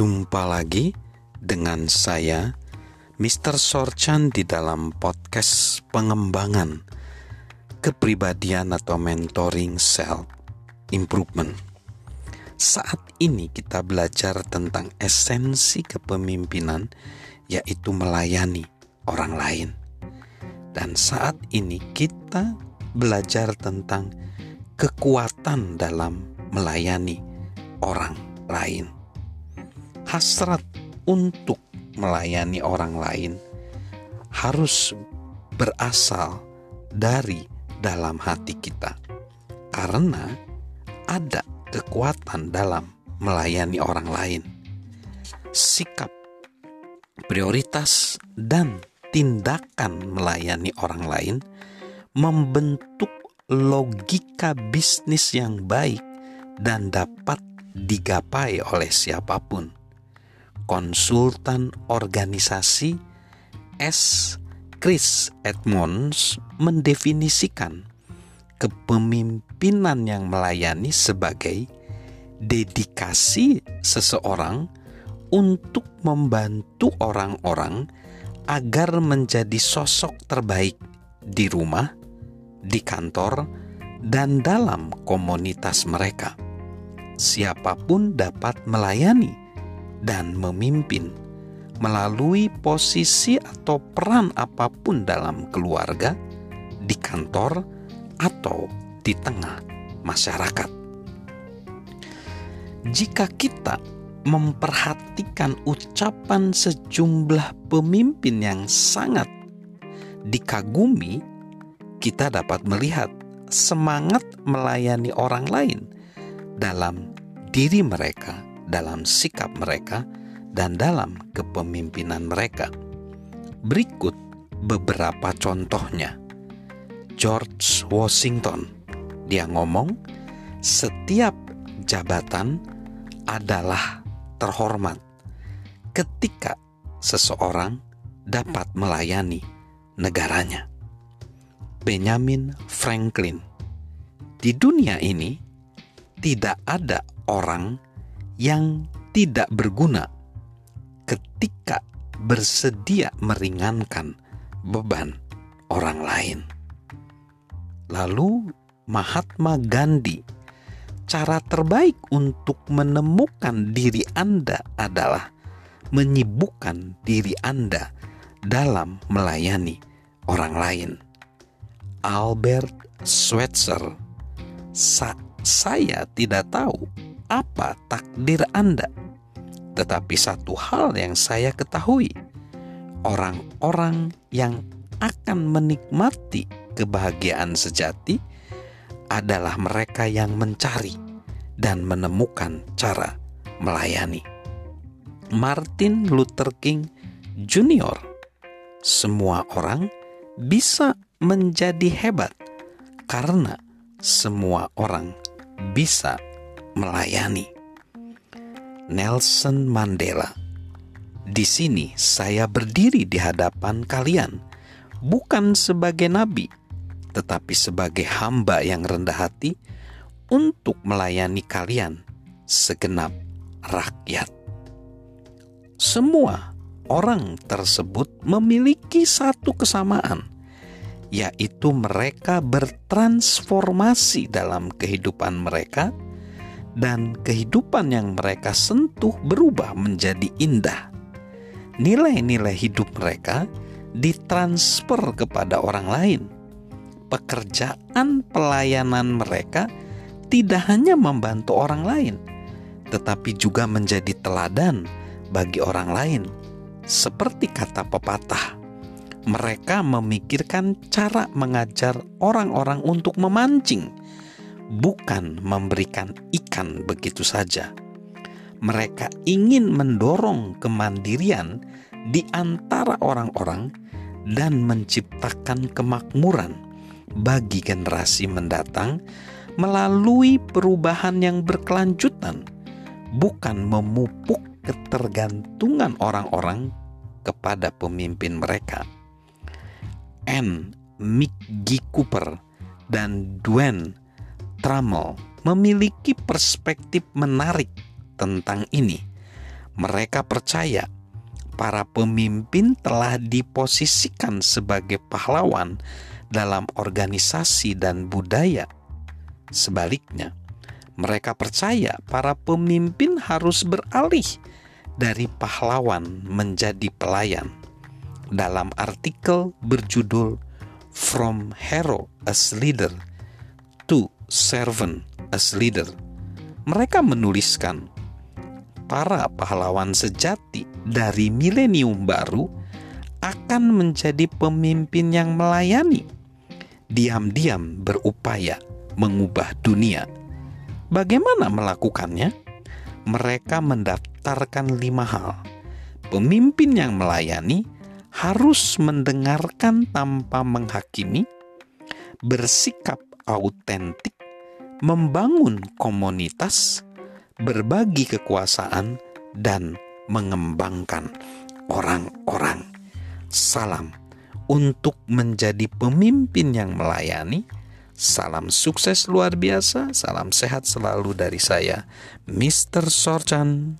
Jumpa lagi dengan saya, Mr. Sorchan di dalam podcast pengembangan kepribadian atau mentoring self improvement. Saat ini kita belajar tentang esensi kepemimpinan yaitu melayani orang lain. Dan saat ini kita belajar tentang kekuatan dalam melayani orang lain. Hasrat untuk melayani orang lain harus berasal dari dalam hati kita, karena ada kekuatan dalam melayani orang lain. Sikap, prioritas, dan tindakan melayani orang lain membentuk logika bisnis yang baik dan dapat digapai oleh siapa pun. Konsultan organisasi S. Chris Edmonds mendefinisikan kepemimpinan yang melayani sebagai dedikasi seseorang untuk membantu orang-orang agar menjadi sosok terbaik di rumah, di kantor, dan dalam komunitas mereka. Siapa pun dapat melayani dan memimpin melalui posisi atau peran apa pun dalam keluarga, di kantor, atau di tengah masyarakat. Jika kita memperhatikan ucapan sejumlah pemimpin yang sangat dikagumi, kita dapat melihat semangat melayani orang lain dalam diri mereka, dalam sikap mereka, dan dalam kepemimpinan mereka. Berikut beberapa contohnya. George Washington, dia ngomong, "Setiap jabatan adalah terhormat ketika seseorang dapat melayani negaranya." Benjamin Franklin, di dunia ini tidak ada orang yang tidak berguna ketika bersedia meringankan beban orang lain. Lalu, Mahatma Gandhi, cara terbaik untuk menemukan diri Anda adalah menyibukkan diri Anda dalam melayani orang lain. Albert Schweitzer, Sa saya tidak tahu apa takdir Anda tetapi satu hal yang saya ketahui, orang-orang yang akan menikmati kebahagiaan sejati adalah mereka yang mencari dan menemukan cara melayani. Martin Luther King Jr. Semua orang bisa menjadi hebat karena semua orang bisa melayani. Nelson Mandela. Di sini saya berdiri di hadapan kalian, bukan sebagai nabi, tetapi sebagai hamba yang rendah hati untuk melayani kalian, segenap rakyat. Semua orang tersebut memiliki satu kesamaan, yaitu mereka bertransformasi dalam kehidupan mereka dan kehidupan yang mereka sentuh berubah menjadi indah. Nilai-nilai hidup mereka ditransfer kepada orang lain. Pekerjaan pelayanan mereka tidak hanya membantu orang lain, tetapi juga menjadi teladan bagi orang lain. Seperti kata pepatah, mereka memikirkan cara mengajar orang-orang untuk memancing bukan memberikan ikan begitu saja. Mereka ingin mendorong kemandirian di antara orang-orang dan menciptakan kemakmuran bagi generasi mendatang melalui perubahan yang berkelanjutan, bukan memupuk ketergantungan orang-orang kepada pemimpin mereka. N. Mick G. Cooper dan Dwayne Trammell memiliki perspektif menarik tentang ini. Mereka percaya para pemimpin telah diposisikan sebagai pahlawan dalam organisasi dan budaya. Sebaliknya, mereka percaya para pemimpin harus beralih dari pahlawan menjadi pelayan. Dalam artikel berjudul "From Hero as Leader to Servant as Leader", mereka menuliskan para pahlawan sejati dari milenium baru akan menjadi pemimpin yang melayani, diam-diam berupaya mengubah dunia Bagaimana melakukannya? Mereka mendaftarkan lima hal. Pemimpin yang melayani harus mendengarkan tanpa menghakimi, bersikap autentik, membangun komunitas, berbagi kekuasaan, dan mengembangkan orang-orang. Salam untuk menjadi pemimpin yang melayani Salam sukses luar biasa, salam sehat selalu dari saya, Mr. Sorchan.